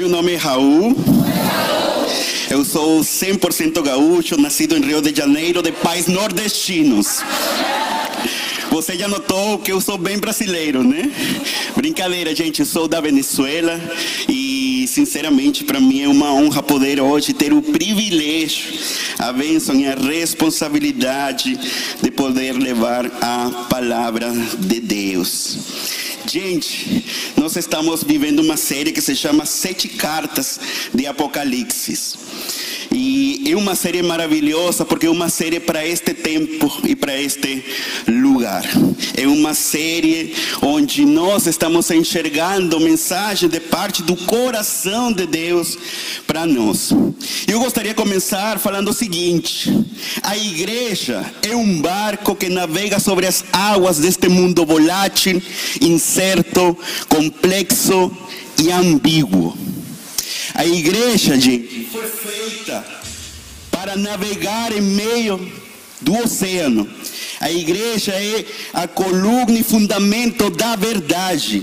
Meu nome é Raul. Eu sou 100% gaúcho, nascido em Rio de Janeiro, de pais nordestinos. Você já notou que eu sou bem brasileiro, né? Brincadeira, gente, eu sou da Venezuela e, sinceramente, para mim é uma honra poder hoje ter o privilégio, a bênção e a responsabilidade de poder levar a palavra de Deus. Gente, nós estamos vivendo uma série que se chama Sete Cartas de Apocalipse. E é uma série maravilhosa porque é uma série para este tempo e para este lugar. É uma série onde nós estamos enxergando mensagem de parte do coração de Deus para nós. Eu gostaria de começar falando o seguinte: a igreja é um barco que navega sobre as águas deste mundo volátil, incerto, complexo e ambíguo. A igreja, gente, foi feita para navegar em meio do oceano. A igreja é a coluna e fundamento da verdade.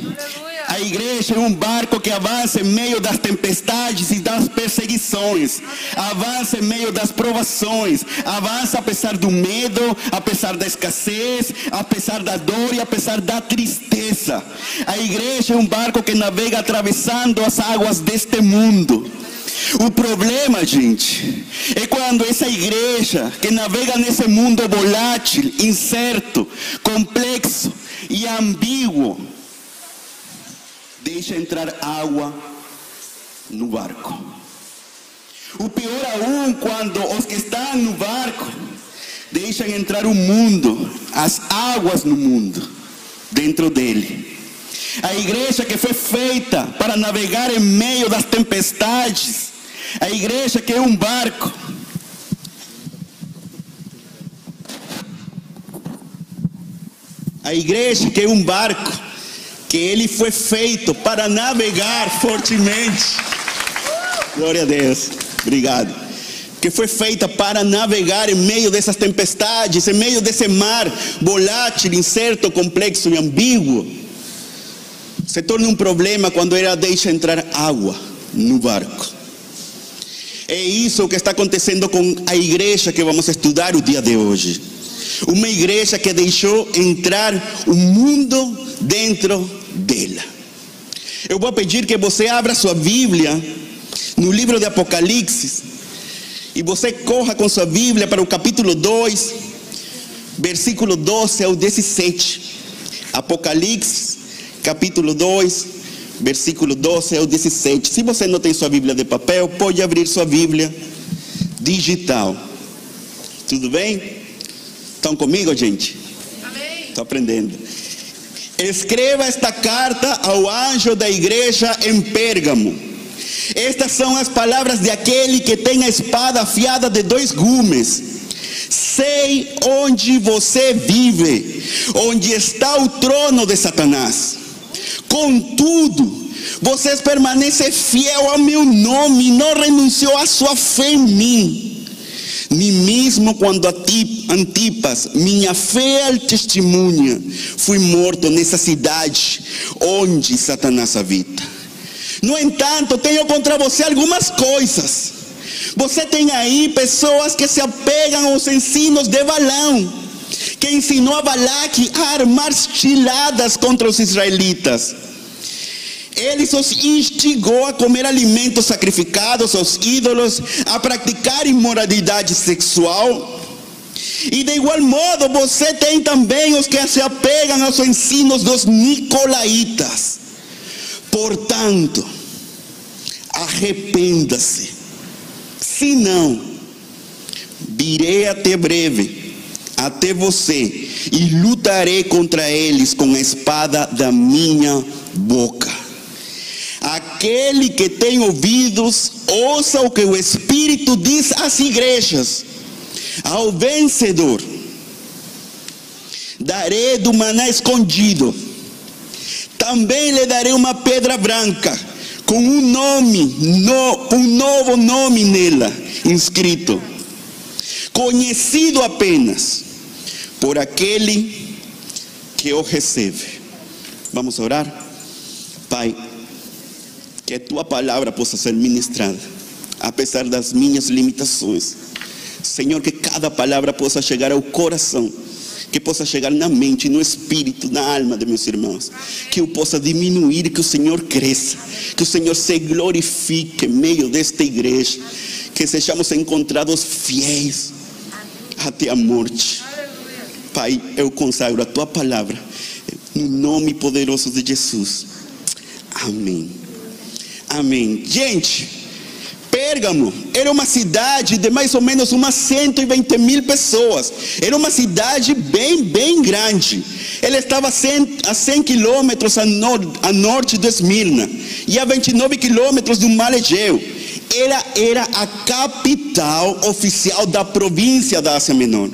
A igreja é um barco que avança em meio das tempestades e das perseguições, avança em meio das provações, avança apesar do medo, apesar da escassez, apesar da dor e apesar da tristeza. A igreja é um barco que navega atravessando as águas deste mundo. O problema, gente, é quando essa igreja que navega nesse mundo volátil, incerto, complexo e ambíguo, deixa entrar água no barco. O pior aún quando os que estão no barco deixam entrar o mundo, as águas no mundo, dentro dele. A igreja que foi feita para navegar em meio das tempestades, a igreja que é um barco. A igreja que é um barco que ele foi feito para navegar fortemente. Glória a Deus. Obrigado. Que foi feita para navegar em meio dessas tempestades, em meio desse mar volátil, incerto, complexo e ambíguo. Se torna um problema quando ela deixa entrar água no barco. É isso que está acontecendo com a igreja que vamos estudar o dia de hoje. Uma igreja que deixou entrar o mundo dentro dela. Eu vou pedir que você abra sua Bíblia no livro de Apocalipse e você corra com sua Bíblia para o capítulo 2, versículo 12 ao 17. Apocalipse, capítulo 2, versículo 12 ao 17. Se você não tem sua Bíblia de papel, pode abrir sua Bíblia digital. Tudo bem? Estão comigo, gente? Estou aprendendo. Escreva esta carta ao anjo da igreja em Pérgamo. Estas são as palavras de aquele que tem a espada afiada de dois gumes. Sei onde você vive, onde está o trono de Satanás. Contudo, vocês permanecem fiel ao meu nome, não renunciou à sua fé em mim. Nem mesmo quando Antipas, minha fiel testemunha, fui morto nessa cidade onde Satanás habita. No entanto, tenho contra você algumas coisas. Você tem aí pessoas que se apegam aos ensinos de Balão, que ensinou a Balaque a armar ciladas contra os israelitas. Ele os instigou a comer alimentos sacrificados aos ídolos, a praticar imoralidade sexual. E de igual modo, você tem também os que se apegam aos ensinos dos nicolaítas. Portanto, arrependa-se. Se não, virei até breve até você e lutarei contra eles com a espada da minha boca. Aquele que tem ouvidos, ouça o que o Espírito diz às igrejas. Ao vencedor, darei do maná escondido. Também lhe darei uma pedra branca, com um nome, no, um novo nome nela, inscrito. Conhecido apenas por aquele que o recebe. Vamos orar? Pai Que tua palavra possa ser ministrada, apesar das minhas limitações. Senhor, que cada palavra possa chegar ao coração, que possa chegar na mente, no espírito, na alma de meus irmãos. Que eu possa diminuir, que o Senhor cresça, que o Senhor se glorifique em meio desta igreja, que sejamos encontrados fiéis até a morte. Pai, eu consagro a tua palavra, no nome poderoso de Jesus. Amém. Amém. Gente, Pérgamo era uma cidade de mais ou menos umas 120 mil pessoas. Era uma cidade bem, bem grande. Ele estava a 100, a 100 quilômetros a, nor, a norte de Esmirna e a 29 quilômetros do Mar Egeu. Era, era a capital oficial da província da Ásia Menor.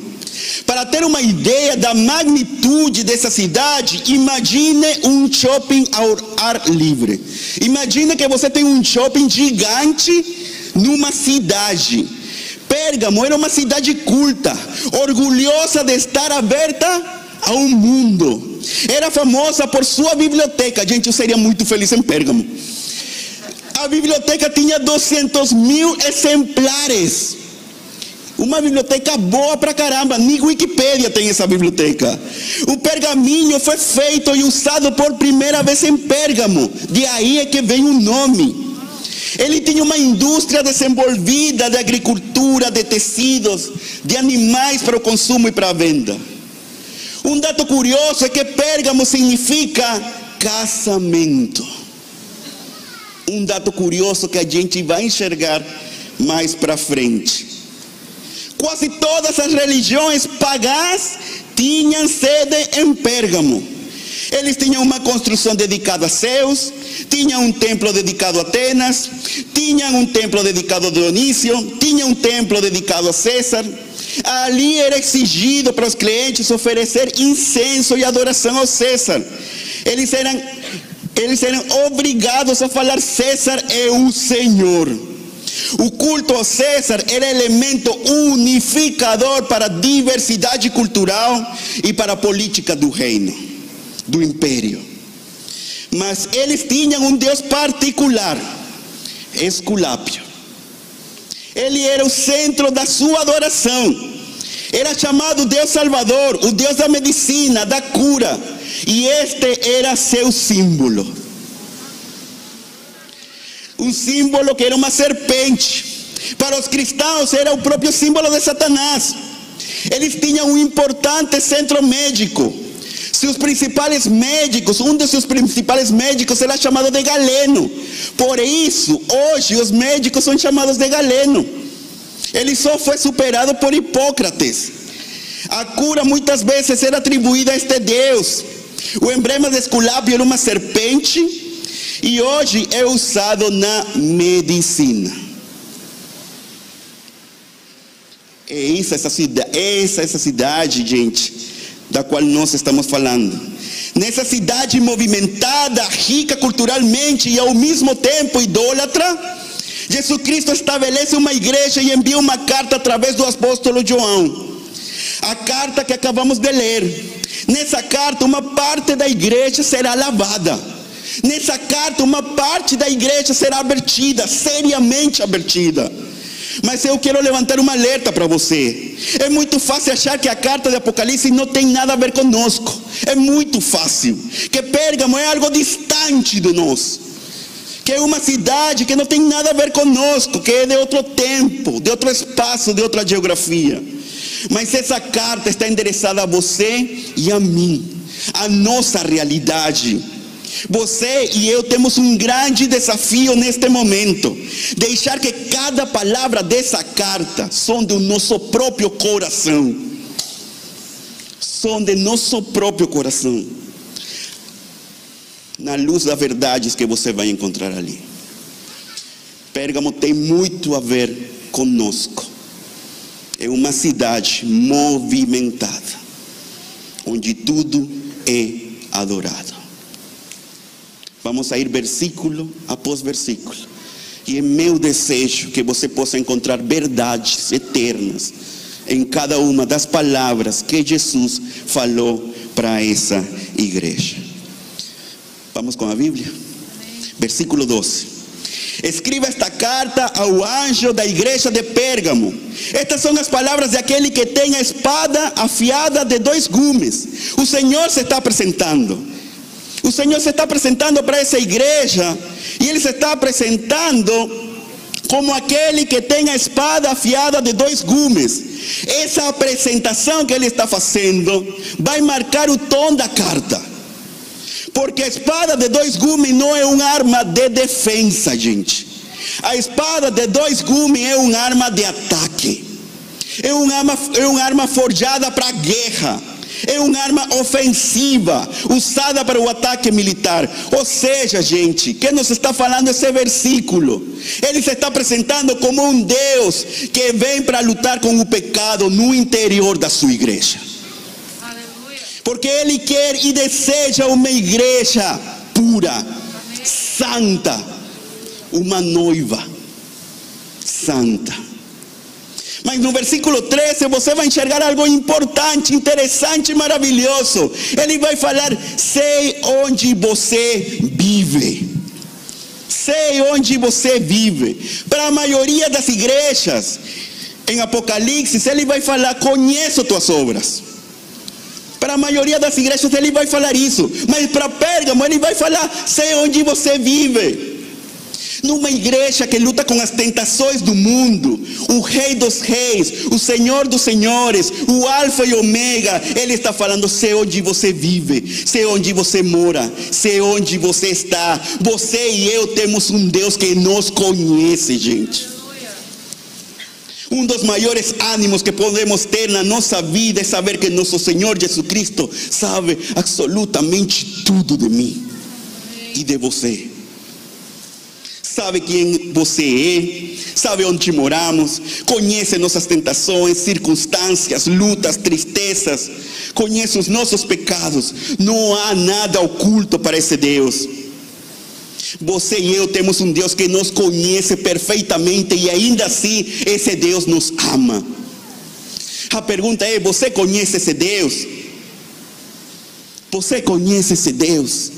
Para ter uma ideia da magnitude dessa cidade, imagine um shopping ao ar livre. Imagine que você tem um shopping gigante numa cidade. Pérgamo era uma cidade culta, orgulhosa de estar aberta ao mundo. Era famosa por sua biblioteca. Gente, eu seria muito feliz em Pérgamo. A biblioteca tinha 200 mil exemplares. Uma biblioteca boa pra caramba. Nem Wikipedia tem essa biblioteca. O pergaminho foi feito e usado por primeira vez em Pérgamo. De aí é que vem o nome. Ele tinha uma indústria desenvolvida de agricultura, de tecidos, de animais para o consumo e para a venda. Um dado curioso é que Pérgamo significa casamento. Um dado curioso que a gente vai enxergar mais para frente. Quase todas as religiões pagãs tinham sede em Pérgamo. Eles tinham uma construção dedicada a Zeus, tinham um templo dedicado a Atenas, tinham um templo dedicado a Dionísio, tinham um templo dedicado a César. Ali era exigido para os clientes oferecer incenso e adoração ao César. Eles eram, eles eram obrigados a falar: César é o Senhor. O culto ao César era elemento unificador para a diversidade cultural e para a política do reino, do império. Mas eles tinham um Deus particular, Esculápio. Ele era o centro da sua adoração. Era chamado Deus Salvador, o Deus da medicina, da cura. E este era seu símbolo. Um símbolo que era uma serpente. Para os cristãos era o próprio símbolo de Satanás. Eles tinham um importante centro médico. Seus principais médicos, um de seus principais médicos era chamado de Galeno. Por isso, hoje os médicos são chamados de Galeno. Ele só foi superado por Hipócrates. A cura muitas vezes era atribuída a este Deus. O emblema de Esculápio era uma serpente e hoje é usado na medicina. É essa, essa, cidade, essa, essa cidade, gente, da qual nós estamos falando. Nessa cidade movimentada, rica culturalmente e ao mesmo tempo idólatra, Jesus Cristo estabelece uma igreja e envia uma carta através do apóstolo João. A carta que acabamos de ler. Nessa carta, uma parte da igreja será lavada. Nessa carta, uma parte da igreja será abertida, seriamente abertida. Mas eu quero levantar uma alerta para você. É muito fácil achar que a carta de Apocalipse não tem nada a ver conosco. É muito fácil. Que Pérgamo é algo distante de nós. Que é uma cidade que não tem nada a ver conosco, que é de outro tempo, de outro espaço, de outra geografia. Mas essa carta está endereçada a você e a mim, a nossa realidade. Você e eu temos um grande desafio neste momento. Deixar que cada palavra dessa carta sonde o nosso próprio coração. Sonde nosso próprio coração. Na luz das verdades que você vai encontrar ali. Pérgamo tem muito a ver conosco. É uma cidade movimentada, onde tudo é adorado. Vamos a ir versículo após versículo. E é meu desejo que você possa encontrar verdades eternas em cada uma das palavras que Jesus falou para essa igreja. Vamos com a Bíblia? Versículo 12. Escriba esta carta ao anjo da igreja de Pérgamo. Estas são as palavras de aquele que tem a espada afiada de dois gumes. O Senhor se está apresentando. O Senhor se está apresentando para essa igreja e ele se está apresentando como aquele que tem a espada afiada de dois gumes. Essa apresentação que ele está fazendo vai marcar o tom da carta. Porque a espada de dois gumes não é uma arma de defesa, gente. A espada de dois gumes é uma arma de ataque. É uma arma, é uma arma forjada para a guerra é uma arma ofensiva usada para o ataque militar. Ou seja, gente, que nos está falando esse versículo? Ele se está apresentando como um Deus que vem para lutar com o pecado no interior da sua igreja. Porque Ele quer e deseja uma igreja pura, santa, uma noiva santa. Mas no versículo 13 você vai enxergar algo importante, interessante, maravilhoso. Ele vai falar: sei onde você vive. Sei onde você vive. Para a maioria das igrejas, em Apocalipse, ele vai falar: conheço tuas obras. Para a maioria das igrejas, ele vai falar isso. Mas para Pérgamo, ele vai falar: sei onde você vive. Numa igreja que luta com as tentações do mundo, o Rei dos Reis, o Senhor dos Senhores, o Alfa e Ômega, Ele está falando: sei onde você vive, sei onde você mora, sei onde você está. Você e eu temos um Deus que nos conhece, gente. Um dos maiores ânimos que podemos ter na nossa vida é saber que nosso Senhor Jesus Cristo sabe absolutamente tudo de mim e de você sabe quem você é, sabe onde moramos, conhece nossas tentações, circunstâncias, lutas, tristezas, conhece os nossos pecados. Não há nada oculto para esse Deus. Você e eu temos um Deus que nos conhece perfeitamente e ainda assim esse Deus nos ama. A pergunta é: você conhece esse Deus? Você conhece esse Deus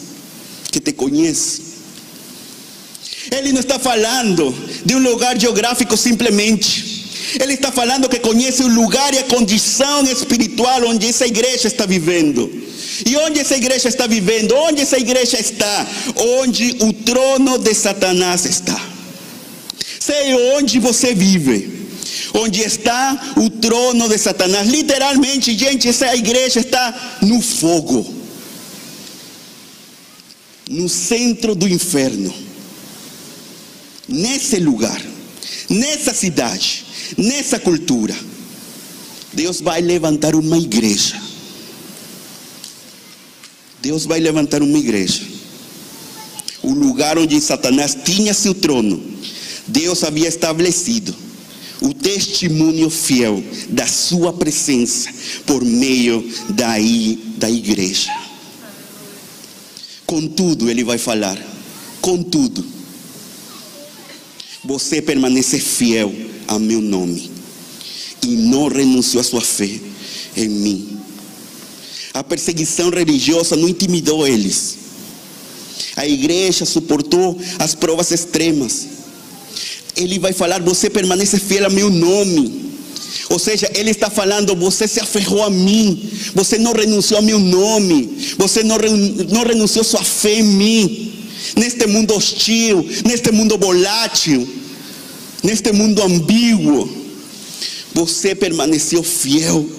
que te conhece? Ele não está falando de um lugar geográfico simplesmente. Ele está falando que conhece o lugar e a condição espiritual onde essa igreja está vivendo. E onde essa igreja está vivendo? Onde essa igreja está? Onde o trono de Satanás está. Sei onde você vive. Onde está o trono de Satanás. Literalmente, gente, essa igreja está no fogo. No centro do inferno nesse lugar, nessa cidade, nessa cultura, Deus vai levantar uma igreja. Deus vai levantar uma igreja. O lugar onde Satanás tinha seu trono, Deus havia estabelecido o testemunho fiel da sua presença por meio daí da igreja. Contudo, ele vai falar, contudo, você permanece fiel ao meu nome e não renunciou à sua fé em mim. A perseguição religiosa não intimidou eles. A igreja suportou as provas extremas. Ele vai falar: Você permanece fiel ao meu nome. Ou seja, ele está falando: Você se aferrou a mim. Você não renunciou ao meu nome. Você não, não renunciou sua fé em mim neste mundo hostil, neste mundo volátil, neste mundo ambíguo, você permaneceu fiel.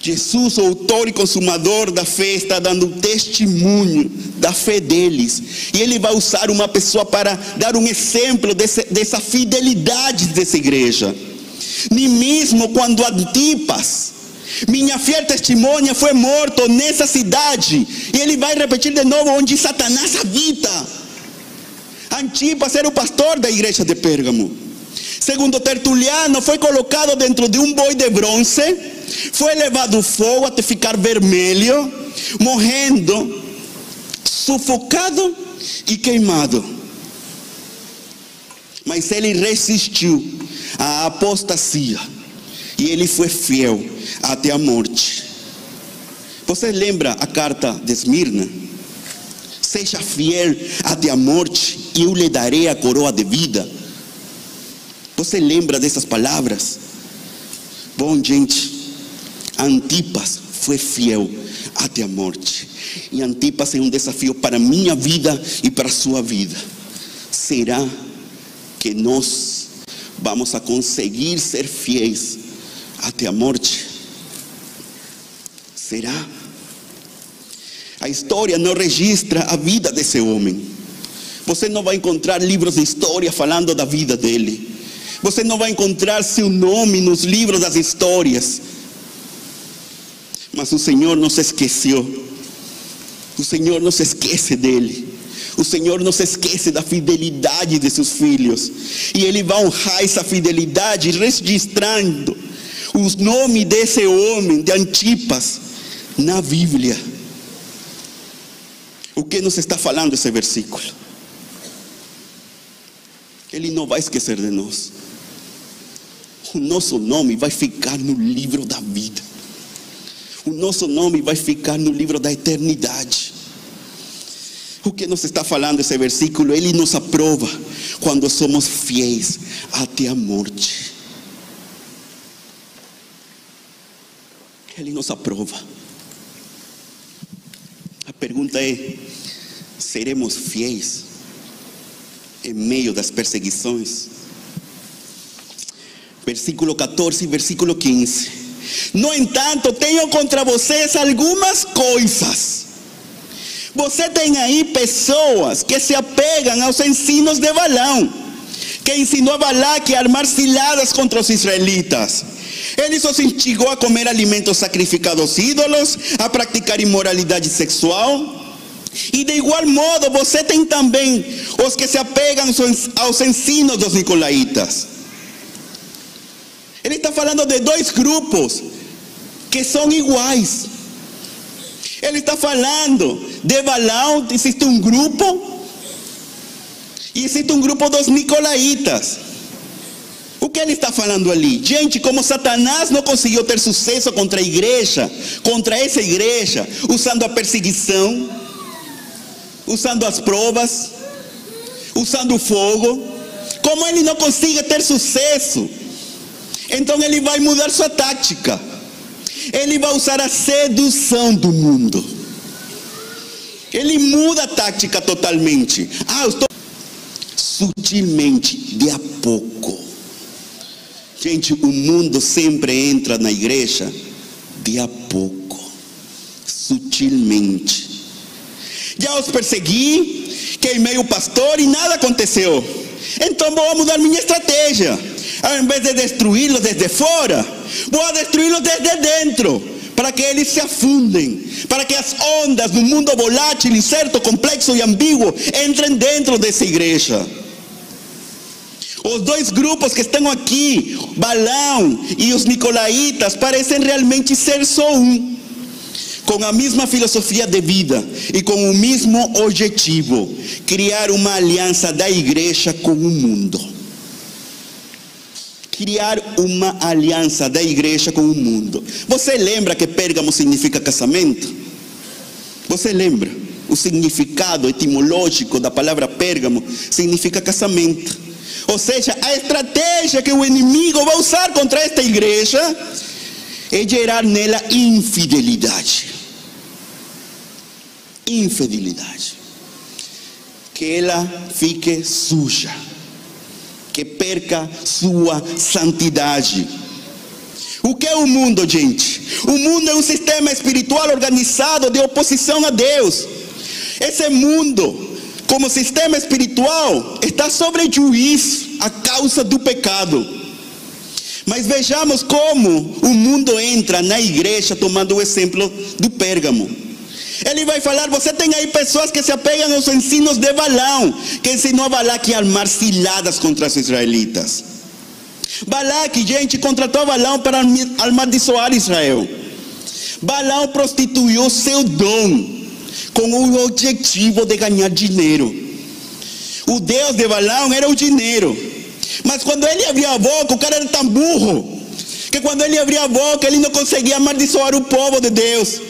Jesus, autor e consumador da fé, está dando testemunho da fé deles. E ele vai usar uma pessoa para dar um exemplo desse, dessa fidelidade dessa igreja. Nem mesmo quando Antipas, minha fiel testemunha foi morto nessa cidade. E ele vai repetir de novo onde Satanás habita. Antipas era o pastor da igreja de Pérgamo. Segundo Tertuliano, foi colocado dentro de um boi de bronze, foi levado fogo até ficar vermelho, morrendo, sufocado e queimado. Mas ele resistiu à apostasia e ele foi fiel até a morte. Você lembra a carta de Esmirna? Seja fiel até a morte. e eu lhe darei a coroa de vida. Você lembra dessas palavras? Bom, gente, Antipas foi fiel até a morte. E Antipas é um desafio para a minha vida e para a sua vida. Será que nós vamos a conseguir ser fiéis até a morte? Será? A história não registra a vida desse homem. Você não vai encontrar livros de história falando da vida dele. Você não vai encontrar seu nome nos livros das histórias. Mas o Senhor não se esqueceu. O Senhor não se esquece dele. O Senhor não se esquece da fidelidade de seus filhos. E Ele vai honrar essa fidelidade registrando os nomes desse homem, de Antipas, na Bíblia. O que nos está falando esse versículo? Ele não vai esquecer de nós. O nosso nome vai ficar no livro da vida. O nosso nome vai ficar no livro da eternidade. O que nos está falando esse versículo? Ele nos aprova quando somos fiéis até a morte. Ele nos aprova. A pergunta é: seremos fiéis em meio das perseguições? Versículo 14 e versículo 15. No entanto, tenho contra vocês algumas coisas. Você tem aí pessoas que se apegam aos ensinos de Balão, que ensinou a Balaque a armar ciladas contra os israelitas. Ele os instigou a comer alimentos sacrificados ídolos, a praticar imoralidade sexual. E de igual modo, você tem também os que se apegam aos ensinos dos nicolaítas. Ele está falando de dois grupos que são iguais. Ele está falando de Balaão, existe um grupo, e existe um grupo dos nicolaítas. O que ele está falando ali? Gente, como Satanás não conseguiu ter sucesso contra a igreja, contra essa igreja, usando a perseguição, usando as provas, usando o fogo, como ele não consegue ter sucesso, então ele vai mudar sua tática. Ele vai usar a sedução do mundo. Ele muda a tática totalmente. Ah, eu estou sutilmente, de a pouco. Gente, o mundo sempre entra na igreja de a pouco, sutilmente. Já os persegui, queimei o pastor e nada aconteceu. Então vou mudar minha estratégia. Ao invés de destruí-los desde fora, vou destruí-los desde dentro, para que eles se afundem, para que as ondas do mundo volátil, incerto, complexo e ambíguo entrem dentro dessa igreja. Os dois grupos que estão aqui, Balão e os Nicolaitas, parecem realmente ser só um, com a mesma filosofia de vida e com o mesmo objetivo: criar uma aliança da igreja com o mundo. Criar uma aliança da igreja com o mundo. Você lembra que Pérgamo significa casamento? Você lembra? O significado etimológico da palavra Pérgamo significa casamento. Ou seja, a estratégia que o inimigo vai usar contra esta igreja é gerar nela infidelidade. Infidelidade. Que ela fique suja. Que perca sua santidade. O que é o mundo, gente? O mundo é um sistema espiritual organizado de oposição a Deus. Esse mundo como sistema espiritual, está sobre juízo a causa do pecado. Mas vejamos como o mundo entra na igreja, tomando o exemplo do Pérgamo. Ele vai falar: você tem aí pessoas que se apegam aos ensinos de Balão, que ensinou a Balaque a armar ciladas contra os israelitas. Balaque, gente, contratou Balão para amaldiçoar Israel. Balão prostituiu seu dom com o objetivo de ganhar dinheiro. O Deus de Balaão era o dinheiro. Mas quando ele abria a boca, o cara era tão burro que quando ele abria a boca, ele não conseguia amaldiçoar o povo de Deus.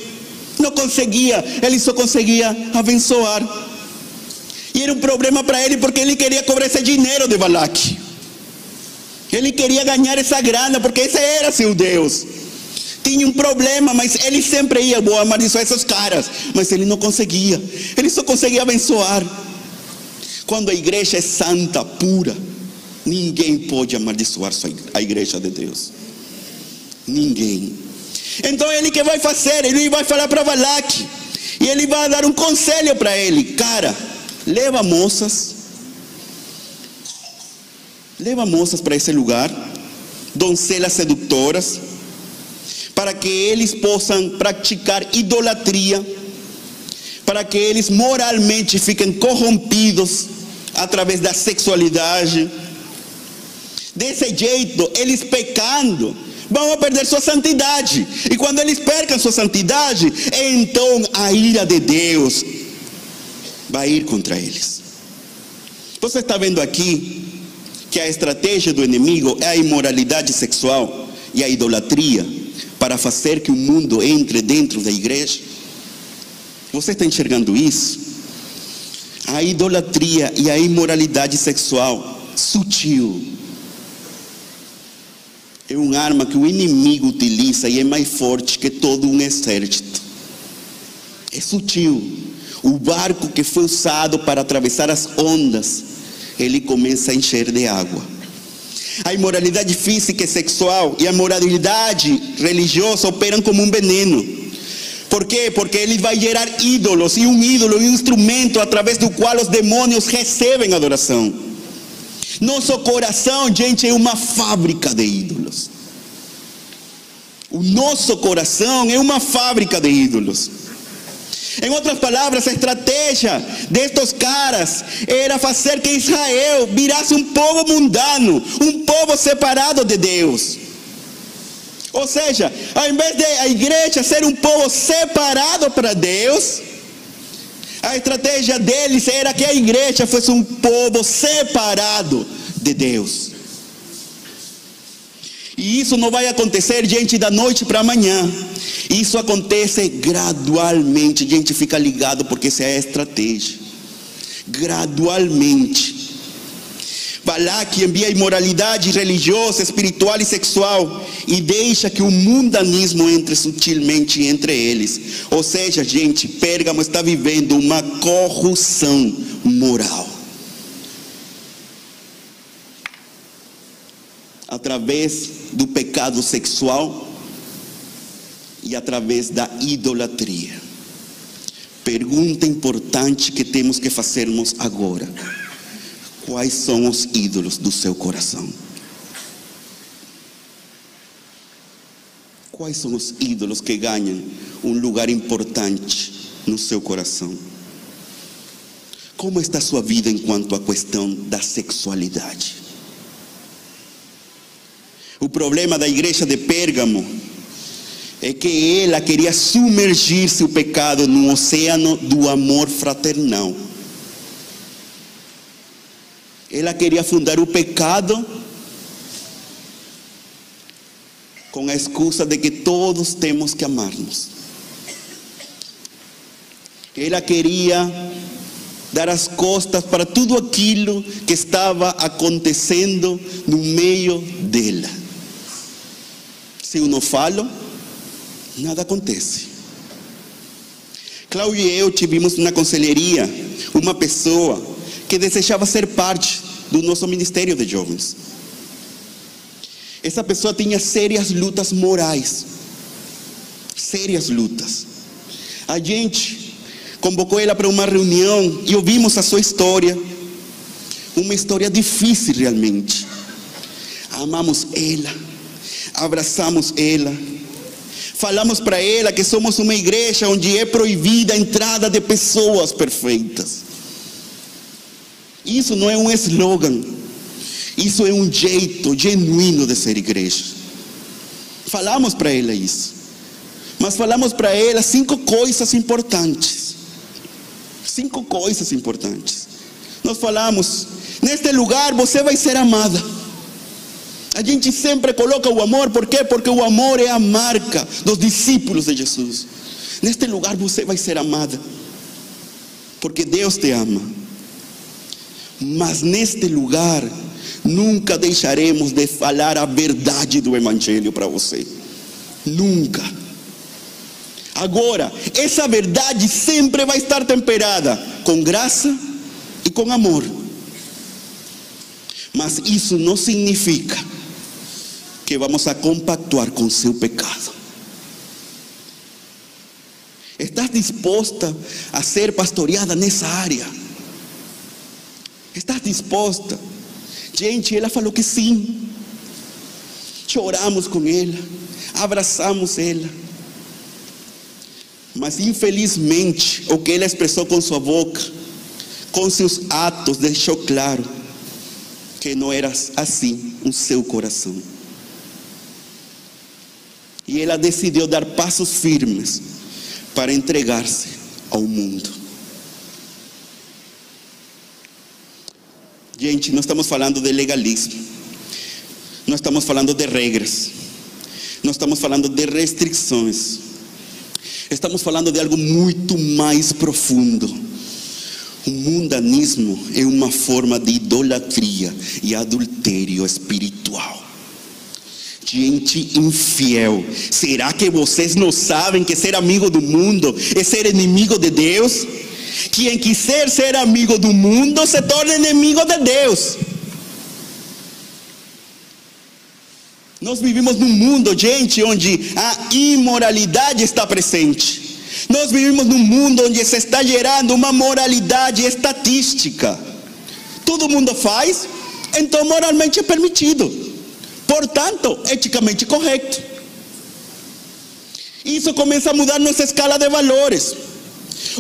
Não conseguia, ele só conseguia abençoar. E era um problema para ele porque ele queria cobrar esse dinheiro de Balaque. Ele queria ganhar essa grana porque esse era seu Deus. Tinha um problema, mas ele sempre ia boa amaldiçoar esses caras, mas ele não conseguia. Ele só conseguia abençoar. Quando a igreja é santa, pura, ninguém pode amaldiçoar a igreja de Deus. Ninguém. Então ele que vai fazer? Ele vai falar para Balaque. E ele vai dar um conselho para ele. Cara, leva moças. Leva moças para esse lugar. Doncelas sedutoras. Para que eles possam praticar idolatria. Para que eles moralmente fiquem corrompidos através da sexualidade. Desse jeito, eles pecando, vão perder sua santidade. E quando eles percam sua santidade, então a ira de Deus vai ir contra eles. Você está vendo aqui que a estratégia do inimigo é a imoralidade sexual e a idolatria para fazer que o mundo entre dentro da igreja? Você está enxergando isso? A idolatria e a imoralidade sexual sutil é uma arma que o inimigo utiliza e é mais forte que todo um exército. É sutil. O barco que foi usado para atravessar as ondas, ele começa a encher de água. A imoralidade física e sexual e a moralidade religiosa operam como um veneno. Por quê? Porque ele vai gerar ídolos, e um ídolo um instrumento através do qual os demônios recebem adoração. Nosso coração, gente, é uma fábrica de ídolos. O nosso coração é uma fábrica de ídolos. Em outras palavras, a estratégia destes caras era fazer que Israel virasse um povo mundano, um povo separado de Deus. Ou seja, ao invés de a igreja ser um povo separado para Deus, a estratégia deles era que a igreja fosse um povo separado de Deus. E isso não vai acontecer, gente, da noite para amanhã. Isso acontece gradualmente. Gente, fica ligado porque essa é a estratégia. Gradualmente. Balaque envia imoralidade religiosa, espiritual e sexual e deixa que o mundanismo entre sutilmente entre eles. Ou seja, gente, Pérgamo está vivendo uma corrupção moral. Através do pecado sexual e através da idolatria. Pergunta importante que temos que fazermos agora: quais são os ídolos do seu coração? Quais são os ídolos que ganham um lugar importante no seu coração? Como está a sua vida enquanto à questão da sexualidade? O problema da igreja de Pérgamo é que ela queria submergir seu pecado no oceano do amor fraternal. Ela queria fundar o pecado com a excusa de que todos temos que amar-nos. Ela queria dar as costas para tudo aquilo que estava acontecendo no meio dela. Se eu não falo, nada acontece. Cláudio e eu tivemos na conselheria uma pessoa que desejava ser parte do nosso ministério de jovens. Essa pessoa tinha sérias lutas morais. Sérias lutas. A gente convocou ela para uma reunião e ouvimos a sua história. Uma história difícil realmente. Amamos ela abraçamos ela. Falamos para ela que somos uma igreja onde é proibida a entrada de pessoas perfeitas. Isso não é um slogan. Isso é um jeito genuíno de ser igreja. Falamos para ela isso. Mas falamos para ela cinco coisas importantes. Cinco coisas importantes. Nós falamos: neste lugar você vai ser amada. A gente sempre coloca o amor, por quê? Porque o amor é a marca dos discípulos de Jesus. Neste lugar você vai ser amada, porque Deus te ama. Mas neste lugar, nunca deixaremos de falar a verdade do Evangelho para você. Nunca. Agora, essa verdade sempre vai estar temperada com graça e com amor. Mas isso não significa que vamos a compactuar com seu pecado. ¿Estás disposta a ser pastoreada nessa área? ¿Estás disposta? Gente, ela falou que sim. Choramos com ela, abraçamos ela. Mas infelizmente, o que ela expressou com sua boca, com seus atos, deixou claro que não era assim o seu coração. E ela decidiu dar passos firmes para entregar-se ao mundo. Gente, não estamos falando de legalismo, não estamos falando de regras, não estamos falando de restrições, estamos falando de algo muito mais profundo. O mundanismo é uma forma de idolatria e adultério espiritual gente infiel. Será que vocês não sabem que ser amigo do mundo é ser inimigo de Deus? Quem quiser ser amigo do mundo se torna inimigo de Deus. Nós vivimos num mundo, gente, onde a imoralidade está presente. Nós vivimos num mundo onde se está gerando uma moralidade estatística. Todo mundo faz, então moralmente é permitido portanto, eticamente correto. Isso começa a mudar nossa escala de valores.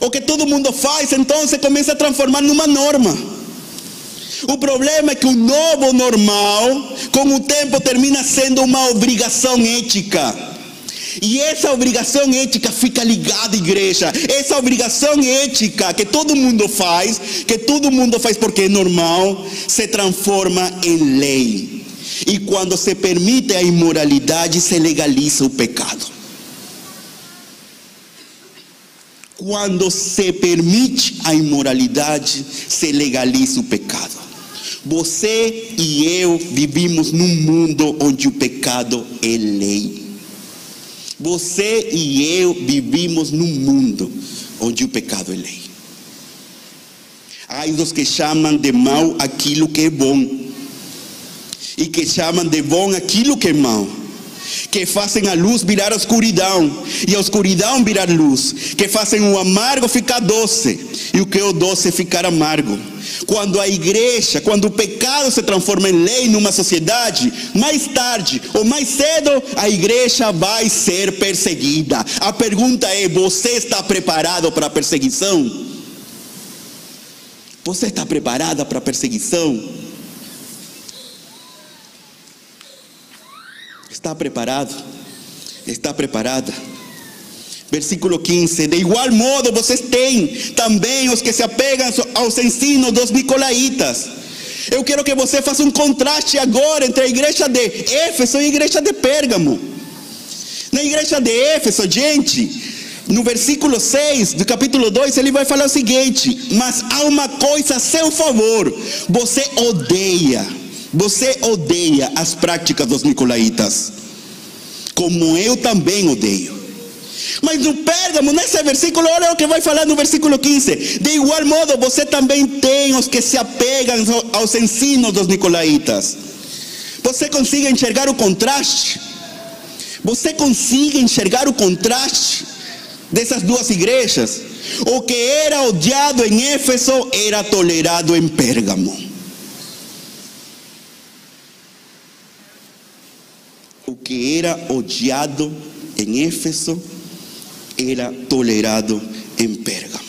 O que todo mundo faz, então, se começa a transformar numa norma. O problema é que o novo normal, com o tempo, termina sendo uma obrigação ética. E essa obrigação ética fica ligada igreja. Essa obrigação ética que todo mundo faz, que todo mundo faz porque é normal, se transforma em lei. E quando se permite a imoralidade, se legaliza o pecado. Quando se permite a imoralidade, se legaliza o pecado. Você e eu vivimos num mundo onde o pecado é lei. Você e eu vivimos num mundo onde o pecado é lei. Há os que chamam de mal aquilo que é bom e que chamam de bom aquilo que é mau, que fazem a luz virar a escuridão e a escuridão virar luz, que fazem o amargo ficar doce e o que é o doce ficar amargo. Quando a igreja, quando o pecado se transforma em lei numa sociedade, mais tarde ou mais cedo a igreja vai ser perseguida. A pergunta é: você está preparado para a perseguição? Você está preparada para a perseguição? Está preparado? Está preparada? Versículo 15: De igual modo vocês têm também os que se apegam aos ensinos dos nicolaítas. Eu quero que você faça um contraste agora entre a igreja de Éfeso e a igreja de Pérgamo. Na igreja de Éfeso, gente, no versículo 6 do capítulo 2, ele vai falar o seguinte: Mas há uma coisa a seu favor, você odeia você odeia as práticas dos nicolaítas, como eu também odeio. Mas no Pérgamo, nesse versículo, olha o que vai falar no versículo 15. De igual modo, você também tem os que se apegam aos ensinos dos nicolaítas. Você consegue enxergar o contraste? Você consegue enxergar o contraste dessas duas igrejas? O que era odiado em Éfeso era tolerado em Pérgamo. O que era odiado em Éfeso era tolerado em Pérgamo.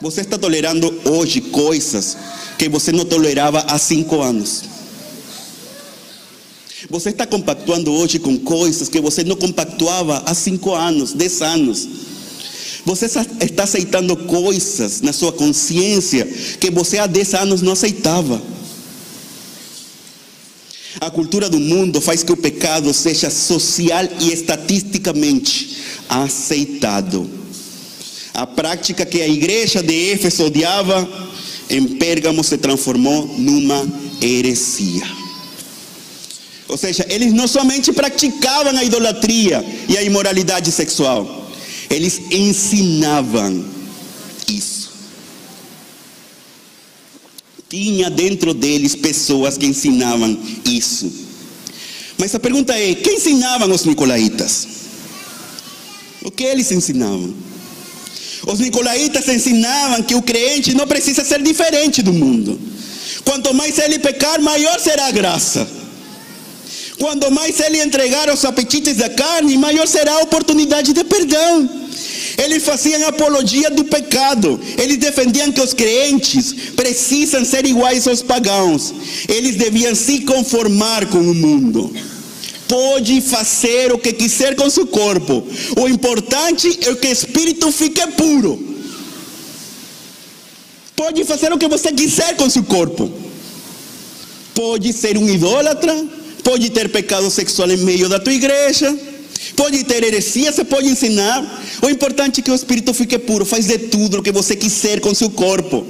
Você está tolerando hoje coisas que você não tolerava há cinco anos. Você está compactuando hoje com coisas que você não compactuava há cinco anos, dez anos. Você está aceitando coisas na sua consciência que você há dez anos não aceitava. Cultura do mundo faz que o pecado seja social e estatisticamente aceitado. A prática que a igreja de Éfeso odiava, em Pérgamo se transformou numa heresia. Ou seja, eles não somente praticavam a idolatria e a imoralidade sexual, eles ensinavam isso. Tinha dentro deles pessoas que ensinavam isso. Mas a pergunta é: quem ensinavam os nicolaítas? O que eles ensinavam? Os nicolaítas ensinavam que o crente não precisa ser diferente do mundo. Quanto mais ele pecar, maior será a graça. Quanto mais ele entregar os apetites da carne, maior será a oportunidade de perdão. Eles faziam apologia do pecado. Eles defendiam que os crentes precisam ser iguais aos pagãos. Eles deviam se conformar com o mundo pode fazer o que quiser com seu corpo. O importante é que o espírito fique puro. Pode fazer o que você quiser com seu corpo. Pode ser um idólatra, pode ter pecado sexual em meio da tua igreja, pode ter heresia, você pode ensinar. O importante é que o espírito fique puro. Faz de tudo o que você quiser com seu corpo.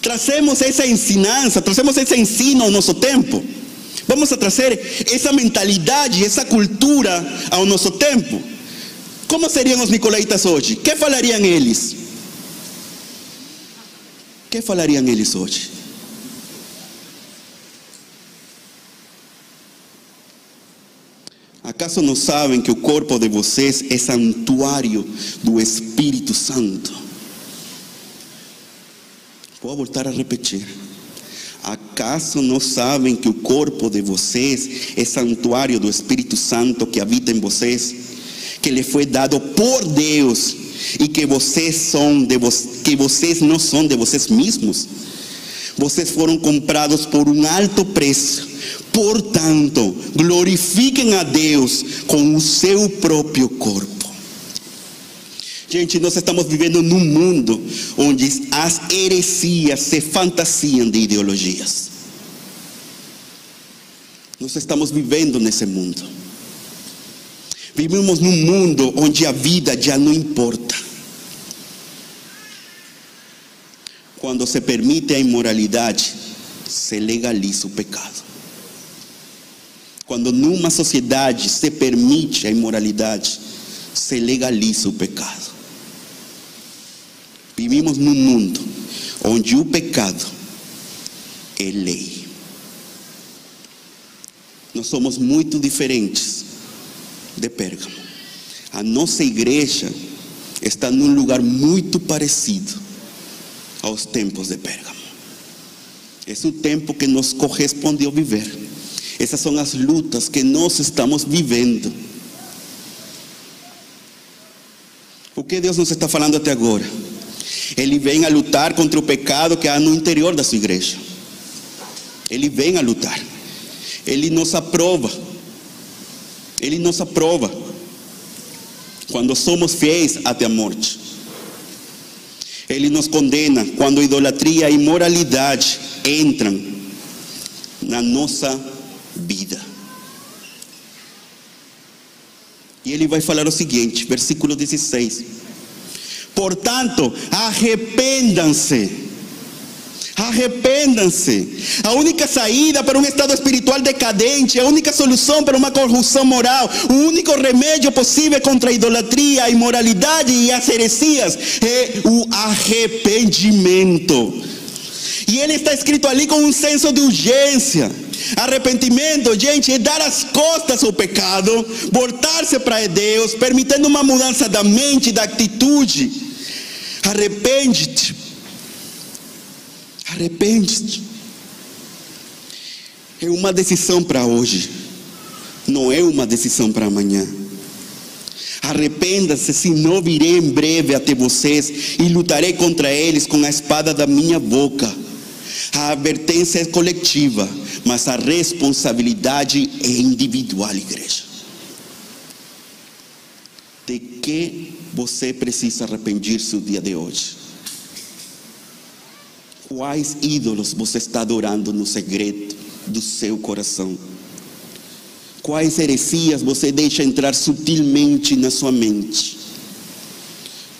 Trazemos essa ensinança, trazemos esse ensino ao nosso tempo. Vamos a trazer essa mentalidade, essa cultura ao nosso tempo. Como seriam os nicolaítas hoje? Que falariam eles? Que falariam eles hoje? Acaso não sabem que o corpo de vocês é santuário do Espírito Santo? Vou voltar a repetir. Acaso não sabem que o corpo de vocês é santuário do Espírito Santo que habita em vocês, que lhe foi dado por Deus e que vocês são de vo que vocês não são de vocês mesmos? Vocês foram comprados por um alto preço. Portanto, glorifiquem a Deus com o seu próprio corpo. Gente, nós estamos vivendo num mundo onde as heresias se fantasiam de ideologias. Nós estamos vivendo nesse mundo. Vivemos num mundo onde a vida já não importa. Quando se permite a imoralidade, se legaliza o pecado. Quando numa sociedade se permite a imoralidade, se legaliza o pecado. Vivimos num mundo onde o pecado é lei. Nós somos muito diferentes de Pérgamo. A nossa igreja está num lugar muito parecido aos tempos de Pérgamo. Esse é o tempo que nos correspondeu viver. Essas são as lutas que nós estamos vivendo. O que Deus nos está falando até agora? Ele vem a lutar contra o pecado que há no interior da sua igreja. Ele vem a lutar. Ele nos aprova. Ele nos aprova. Quando somos fiéis até a morte. Ele nos condena quando idolatria e imoralidade entram na nossa vida. E ele vai falar o seguinte, versículo 16. Portanto, arrependam-se. Arrependam-se. A única saída para um estado espiritual decadente, a única solução para uma corrupção moral, o único remédio possível contra a idolatria, a imoralidade e as heresias é o arrependimento. E ele está escrito ali com um senso de urgência. Arrependimento, gente, é dar as costas ao pecado, voltar-se para Deus, permitindo uma mudança da mente, da atitude. Arrepende-te. Arrepende-te. É uma decisão para hoje, não é uma decisão para amanhã. Arrependa-se, senão virei em breve até vocês e lutarei contra eles com a espada da minha boca. A advertência é coletiva, mas a responsabilidade é individual, igreja. De que você precisa arrepender-se o dia de hoje? Quais ídolos você está adorando no segredo do seu coração? Quais heresias você deixa entrar sutilmente na sua mente?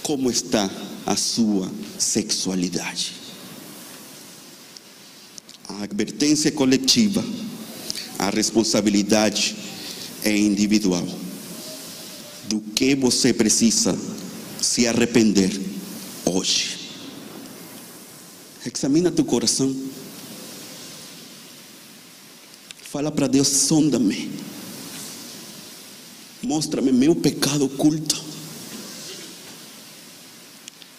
como está a sua sexualidade. A advertência é coletiva, a responsabilidade é individual. Do que você precisa se arrepender hoje? Examina teu coração. Fala para Deus, sonda-me. Mostra-me meu pecado oculto.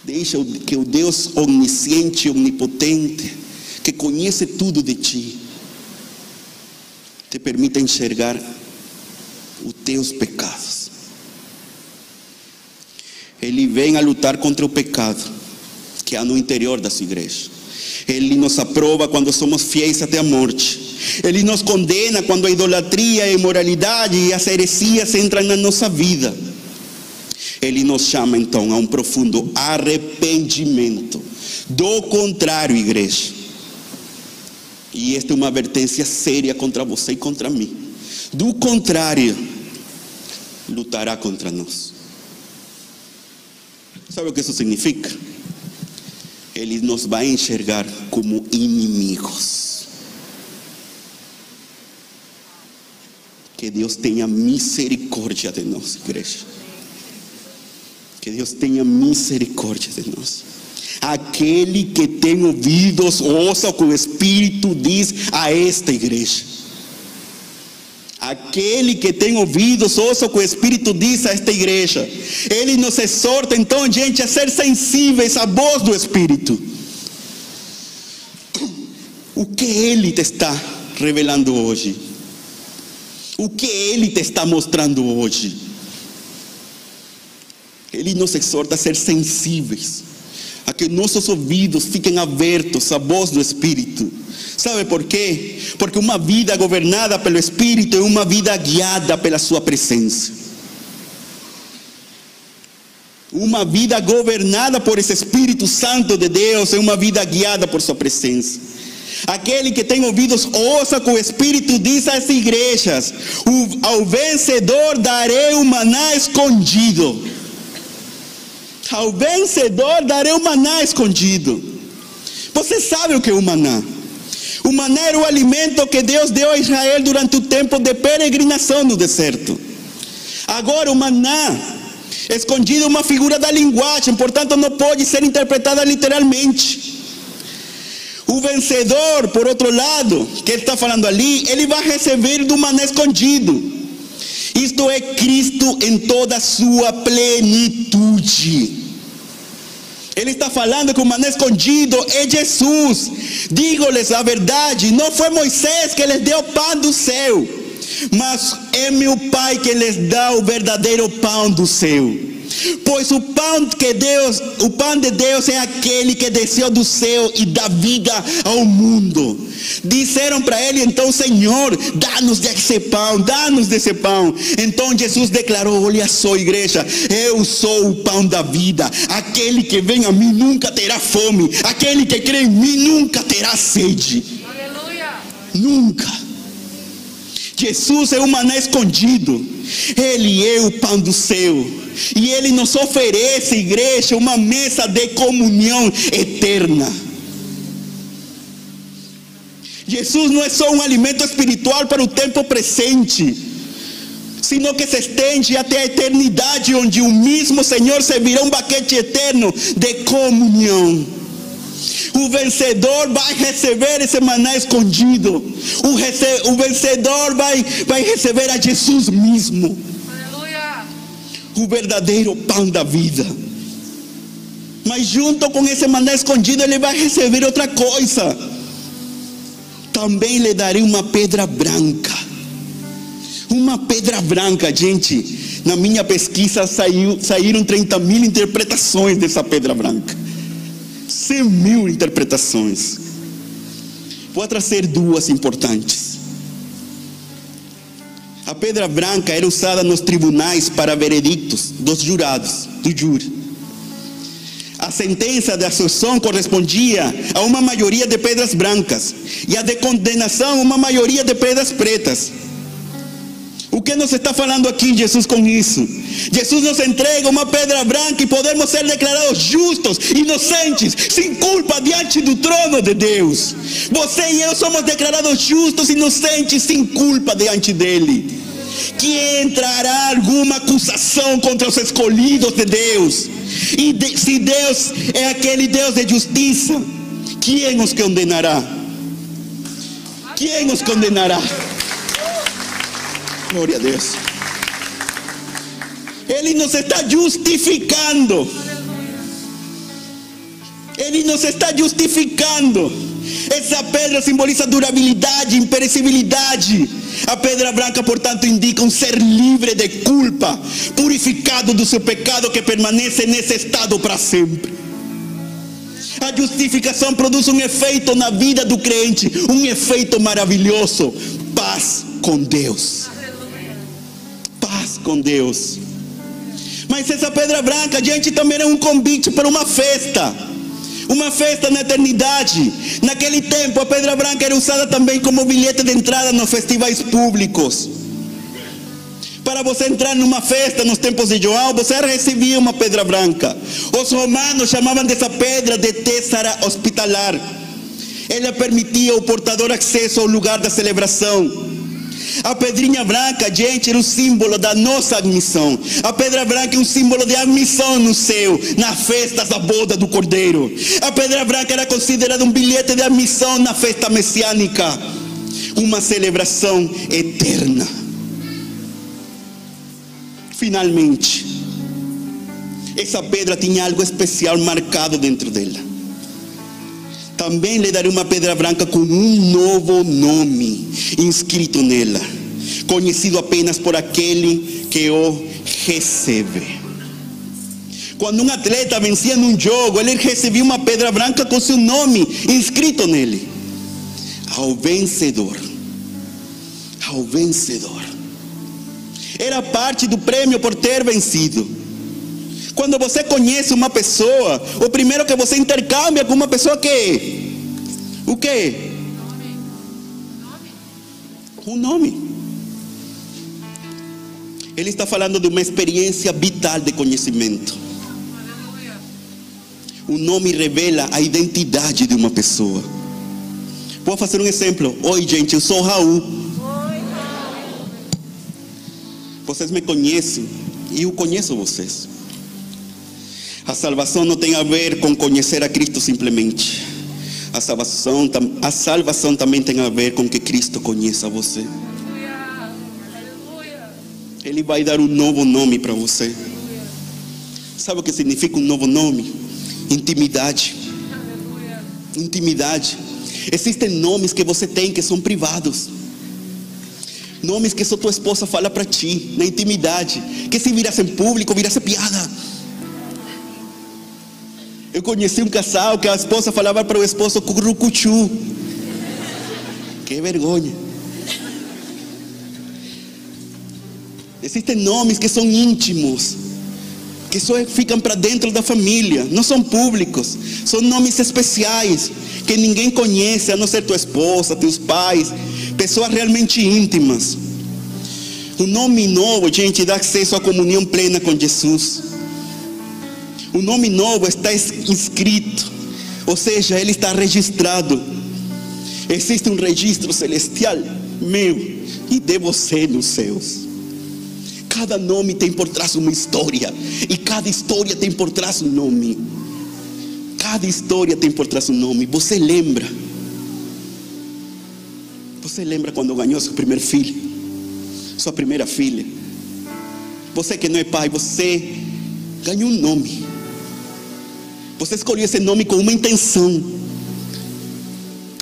Deixa que o Deus onisciente, onipotente, que conhece tudo de ti, te permita enxergar os teus pecados. Ele vem a lutar contra o pecado que há no interior da sua igreja. Ele nos aprova quando somos fiéis até a morte. Ele nos condena quando a idolatria, a imoralidade e as heresias entram na nossa vida. Ele nos chama então a um profundo arrependimento. Do contrário, igreja, e esta é uma advertência séria contra você e contra mim. Do contrário, lutará contra nós. Sabe o que isso significa? Ele nos vai enxergar como inimigos. Que Deus tenha misericórdia de nós, igreja. Que Deus tenha misericórdia de nós. Aquele que tem ouvidos, ouça o que o Espírito diz a esta igreja. Aquele que tem ouvidos, ouça o que o Espírito diz a esta igreja. Ele nos exorta, então, gente, a ser sensíveis à voz do Espírito. O que Ele te está revelando hoje? O que Ele te está mostrando hoje? Ele nos exorta a ser sensíveis, a que nossos ouvidos fiquem abertos à voz do Espírito. Sabe por quê? Porque uma vida governada pelo Espírito é uma vida guiada pela Sua presença. Uma vida governada por esse Espírito Santo de Deus é uma vida guiada por Sua presença. Aquele que tem ouvidos, ouça com o Espírito diz às igrejas: ao vencedor darei o maná escondido. Ao vencedor darei o maná escondido. Você sabe o que é o maná? O maná era o alimento que Deus deu a Israel durante o tempo de peregrinação no deserto. Agora, o maná escondido é uma figura da linguagem, portanto, não pode ser interpretada literalmente. O vencedor, por outro lado, que ele está falando ali, ele vai receber do maná escondido. Isto é Cristo em toda a sua plenitude. Ele está falando que o maná escondido é Jesus. Digo-lhes a verdade: não foi Moisés que lhes deu pão do céu, mas é meu Pai que lhes dá o verdadeiro pão do céu. Pois o pão que Deus, o pão de Deus é aquele que desceu do céu e dá vida ao mundo. Disseram para ele então, Senhor, dá-nos desse pão, dá-nos desse pão. Então Jesus declarou: Olha só, igreja, eu sou o pão da vida. Aquele que vem a mim nunca terá fome. Aquele que crê em mim nunca terá sede. Aleluia. Nunca. Jesus é o maná escondido. Ele é o pão do céu. E ele nos oferece, igreja, uma mesa de comunhão eterna. Jesus não é só um alimento espiritual para o tempo presente, sino que se estende até a eternidade, onde o mesmo Senhor servirá um baquete eterno de comunhão. O vencedor vai receber esse maná escondido. O, rece- o vencedor vai, vai receber a Jesus mesmo. O verdadeiro pão da vida. Mas junto com esse maná escondido, ele vai receber outra coisa. Também lhe darei uma pedra branca. Uma pedra branca, gente. Na minha pesquisa saiu, saíram 30 mil interpretações dessa pedra branca. 100 mil interpretações. Vou trazer duas importantes. Pedra branca era usada nos tribunais para veredictos dos jurados, do júri. A sentença de absolução correspondia a uma maioria de pedras brancas e a de condenação uma maioria de pedras pretas. O que nos está falando aqui Jesus com isso? Jesus nos entrega uma pedra branca e podemos ser declarados justos, inocentes, sem culpa diante do trono de Deus. Você e eu somos declarados justos, inocentes, sem culpa diante dele. Que entrará alguma acusação contra os escolhidos de Deus? E de, se Deus é aquele Deus de justiça, quem nos condenará? Quem nos condenará? Glória a Deus. Ele nos está justificando. Ele nos está justificando. Essa pedra simboliza durabilidade, imperecibilidade. A pedra branca, portanto, indica um ser livre de culpa, purificado do seu pecado que permanece nesse estado para sempre. A justificação produz um efeito na vida do crente, um efeito maravilhoso: paz com Deus. Paz com Deus. Mas essa pedra branca, gente, também é um convite para uma festa. Uma festa na eternidade. Naquele tempo, a pedra branca era usada também como bilhete de entrada nos festivais públicos. Para você entrar numa festa nos tempos de João, você recebia uma pedra branca. Os romanos chamavam dessa pedra de tessara hospitalar. Ela permitia ao portador acesso ao lugar da celebração. A pedrinha branca, gente, era o símbolo da nossa admissão. A pedra branca é um símbolo de admissão no céu, na festa da boda do cordeiro. A pedra branca era considerada um bilhete de admissão na festa messiânica, uma celebração eterna. Finalmente, essa pedra tinha algo especial marcado dentro dela. Também lhe darei uma pedra branca com um novo nome inscrito nela, conhecido apenas por aquele que o recebe. Quando um atleta vencia num jogo, ele recebia uma pedra branca com seu nome inscrito nele. Ao vencedor. Ao vencedor. Era parte do prêmio por ter vencido. Quando você conhece uma pessoa, o primeiro que você intercambia com uma pessoa que o que? Um nome. Ele está falando de uma experiência vital de conhecimento. O nome revela a identidade de uma pessoa. Vou fazer um exemplo. Oi, gente, eu sou Raul. Vocês me conhecem e eu conheço vocês. A salvação não tem a ver com conhecer a Cristo simplesmente. A salvação, a salvação também tem a ver com que Cristo conheça você. Ele vai dar um novo nome para você. Sabe o que significa um novo nome? Intimidade. Intimidade. Existem nomes que você tem que são privados. Nomes que só tua esposa fala para ti, na intimidade. Que se virasse em público, virasse piada. Eu conheci um casal que a esposa falava para o esposo curucuchu. Que vergonha. Existem nomes que são íntimos, que só ficam para dentro da família, não são públicos, são nomes especiais que ninguém conhece, a não ser tua esposa, teus pais, pessoas realmente íntimas. O nome novo, gente, dá acesso à comunhão plena com Jesus. O nome novo está inscrito, ou seja, ele está registrado. Existe um registro celestial meu e de você nos céus. Cada nome tem por trás uma história, e cada história tem por trás um nome. Cada história tem por trás um nome. Você lembra? Você lembra quando ganhou seu primeiro filho? Sua primeira filha? Você que não é pai, você ganhou um nome. Você escolheu esse nome com uma intenção,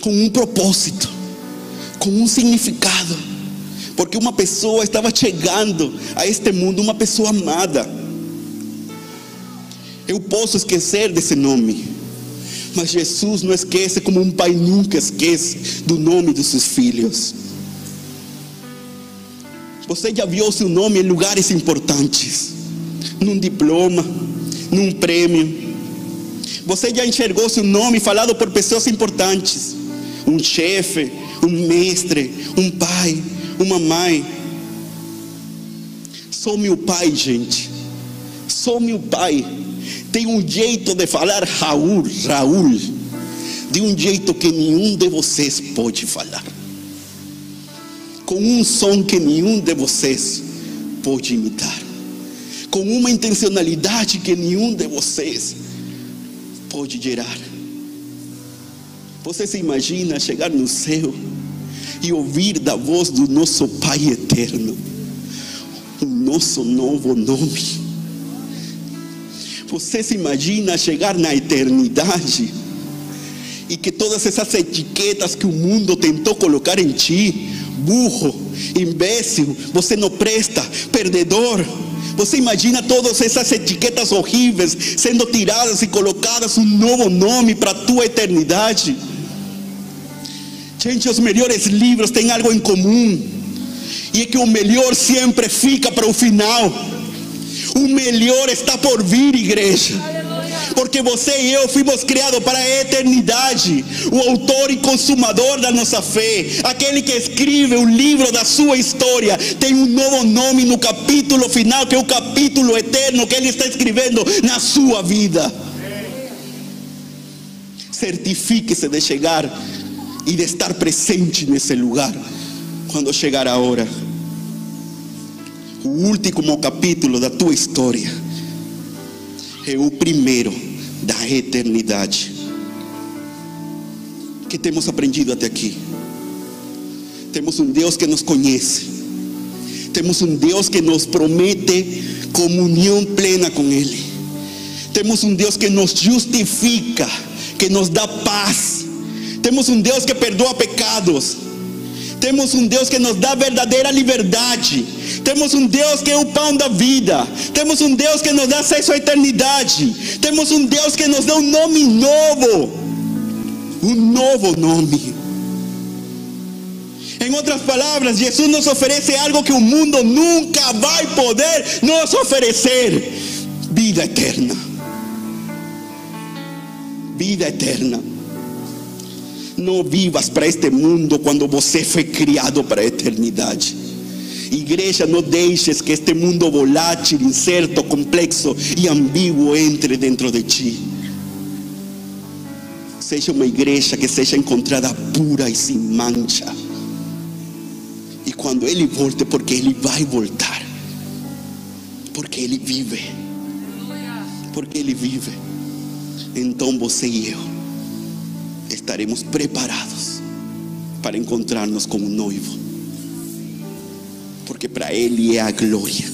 com um propósito, com um significado. Porque uma pessoa estava chegando a este mundo, uma pessoa amada. Eu posso esquecer desse nome, mas Jesus não esquece como um pai nunca esquece do nome dos seus filhos. Você já viu seu nome em lugares importantes, num diploma, num prêmio você já enxergou seu nome falado por pessoas importantes? Um chefe, um mestre, um pai, uma mãe. Só meu pai, gente. Só meu pai tem um jeito de falar Raul, Raul, de um jeito que nenhum de vocês pode falar. Com um som que nenhum de vocês pode imitar. Com uma intencionalidade que nenhum de vocês pode gerar. Você se imagina chegar no céu e ouvir da voz do nosso Pai eterno o nosso novo nome? Você se imagina chegar na eternidade e que todas essas etiquetas que o mundo tentou colocar em ti, burro, imbécil, você não presta, perdedor, você imagina todas essas etiquetas horríveis sendo tiradas e colocadas um novo nome para a tua eternidade? Gente, os melhores livros têm algo em comum. E é que o melhor sempre fica para o final. O melhor está por vir, igreja. Porque você e eu fomos criados para a eternidade. O autor e consumador da nossa fé, aquele que escreve o livro da sua história, tem um novo nome no capítulo final, que é o capítulo eterno que ele está escrevendo na sua vida. Certifique-se de chegar e de estar presente nesse lugar quando chegar a hora. O último capítulo da tua história é o primeiro da eternidade. que temos aprendido até aqui? Temos um Deus que nos conhece. Temos um Deus que nos promete comunhão plena com Ele. Temos um Deus que nos justifica, que nos dá paz. Temos um Deus que perdoa pecados. Temos um Deus que nos dá verdadeira liberdade. Temos um Deus que é o pão da vida. Temos um Deus que nos dá acesso à eternidade. Temos um Deus que nos dá um nome novo. Um novo nome. Em outras palavras, Jesus nos oferece algo que o mundo nunca vai poder nos oferecer: vida eterna. Vida eterna. Não vivas para este mundo quando você foi criado para a eternidade. Igreja, não deixes que este mundo volátil, incerto, complexo e ambíguo entre dentro de ti. Seja uma igreja que seja encontrada pura e sem mancha. E quando Ele volte, porque Ele vai voltar, porque Ele vive, porque Ele vive, então você e eu estaremos preparados para encontrar-nos como noivo, porque para Ele é a glória,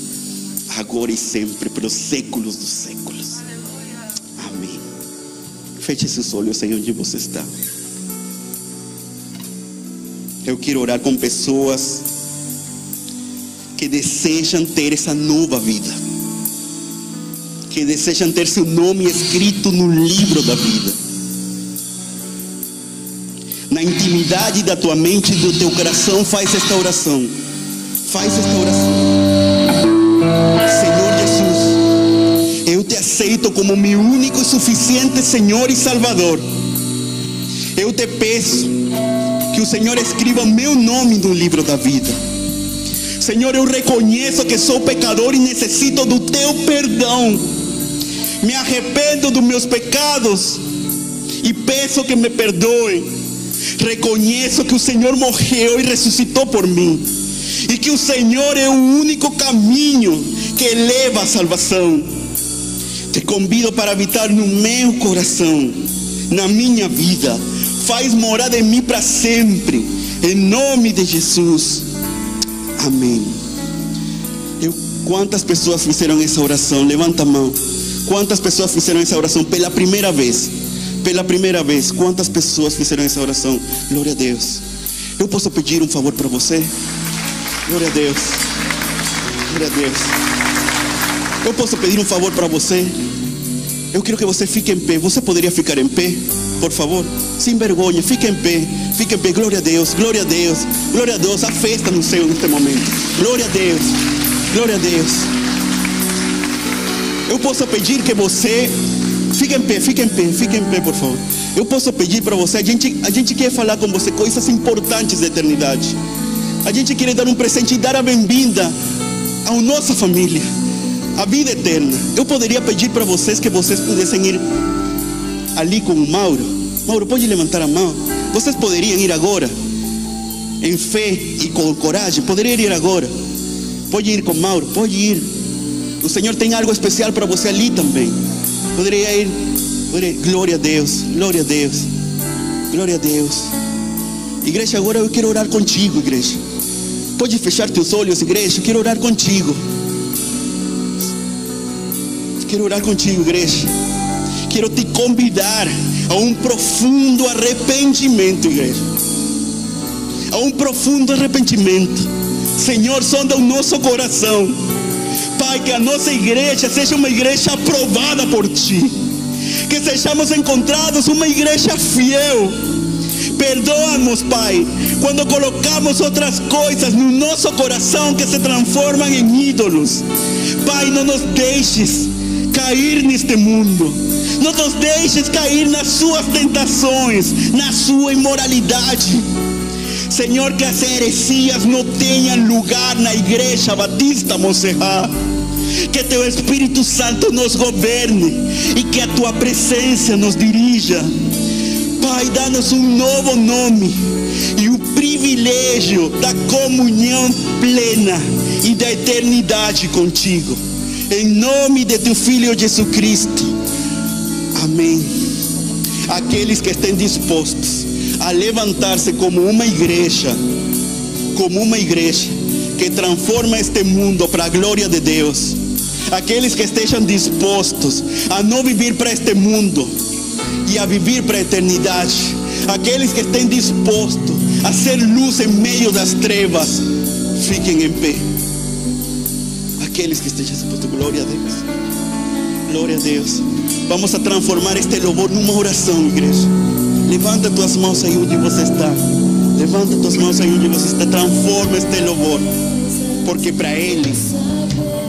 agora e sempre, pelos séculos dos séculos. Amém. Feche seus olhos aí onde você está. Eu quero orar com pessoas que desejam ter essa nova vida, que desejam ter seu nome escrito no livro da vida. Na intimidade da tua mente e do teu coração, faz esta oração. Faz esta oração. Senhor Jesus, eu te aceito como meu único e suficiente Senhor e Salvador. Eu te peço que o Senhor escreva meu nome no livro da vida. Senhor, eu reconheço que sou pecador e necessito do teu perdão. Me arrependo dos meus pecados e peço que me perdoe. Reconheço que o Senhor morreu e ressuscitou por mim. E que o Senhor é o único caminho que leva à salvação. Te convido para habitar no meu coração, na minha vida. Faz morar em mim para sempre. Em nome de Jesus. Amém. Eu, quantas pessoas fizeram essa oração? Levanta a mão. Quantas pessoas fizeram essa oração pela primeira vez? Pela primeira vez, quantas pessoas fizeram essa oração? Glória a Deus. Eu posso pedir um favor para você? Glória a Deus. Glória a Deus. Eu posso pedir um favor para você? Eu quero que você fique em pé. Você poderia ficar em pé, por favor? Sem vergonha, fique em pé. Fique em pé. Glória a Deus. Glória a Deus. Glória a Deus. A festa no céu neste momento. Glória a Deus. Glória a Deus. Eu posso pedir que você fique em pé, fique em pé, fique em pé, por favor. Eu posso pedir para você, a gente, a gente quer falar com você coisas importantes da eternidade. A gente quer dar um presente e dar a bem-vinda a nossa família, a vida eterna. Eu poderia pedir para vocês que vocês pudessem ir ali com o Mauro. Mauro, pode levantar a mão. Vocês poderiam ir agora, em fé e com coragem. Poderiam ir agora. Pode ir com Mauro, pode ir. O Senhor tem algo especial para você ali também. Poderia ir. Glória a Deus, glória a Deus, glória a Deus. Igreja, agora eu quero orar contigo, igreja. Pode fechar teus olhos, igreja. Eu quero orar contigo. Quero orar contigo, igreja. Quero te convidar a um profundo arrependimento, igreja. A um profundo arrependimento. Senhor, sonda o nosso coração. Pai, que a nossa igreja seja uma igreja aprovada por Ti. Que sejamos encontrados uma igreja fiel. Perdoa-nos, Pai, quando colocamos outras coisas no nosso coração que se transformam em ídolos. Pai, não nos deixes cair neste mundo. Não nos deixes cair nas suas tentações, na sua imoralidade. Senhor, que as heresias não tenham lugar na igreja Batista Monserrat. Que teu Espírito Santo nos governe e que a tua presença nos dirija. Pai, dá-nos um novo nome e o privilégio da comunhão plena e da eternidade contigo. Em nome de teu Filho Jesus Cristo. Amém. Aqueles que estão dispostos a levantar-se como uma igreja, como uma igreja que transforma este mundo para a glória de Deus. Aqueles que estejam dispostos a não viver para este mundo e a viver para a eternidade. Aqueles que estão dispostos a ser luz em meio das trevas, fiquem em pé. Aqueles que estejam dispostos, glória a Deus. Glória a Deus. Vamos a transformar este louvor numa oração, igreja. Levanta tuas mãos aí onde você está. Levanta tuas mãos aí onde você está. Transforma este louvor. Porque para Ele a glória.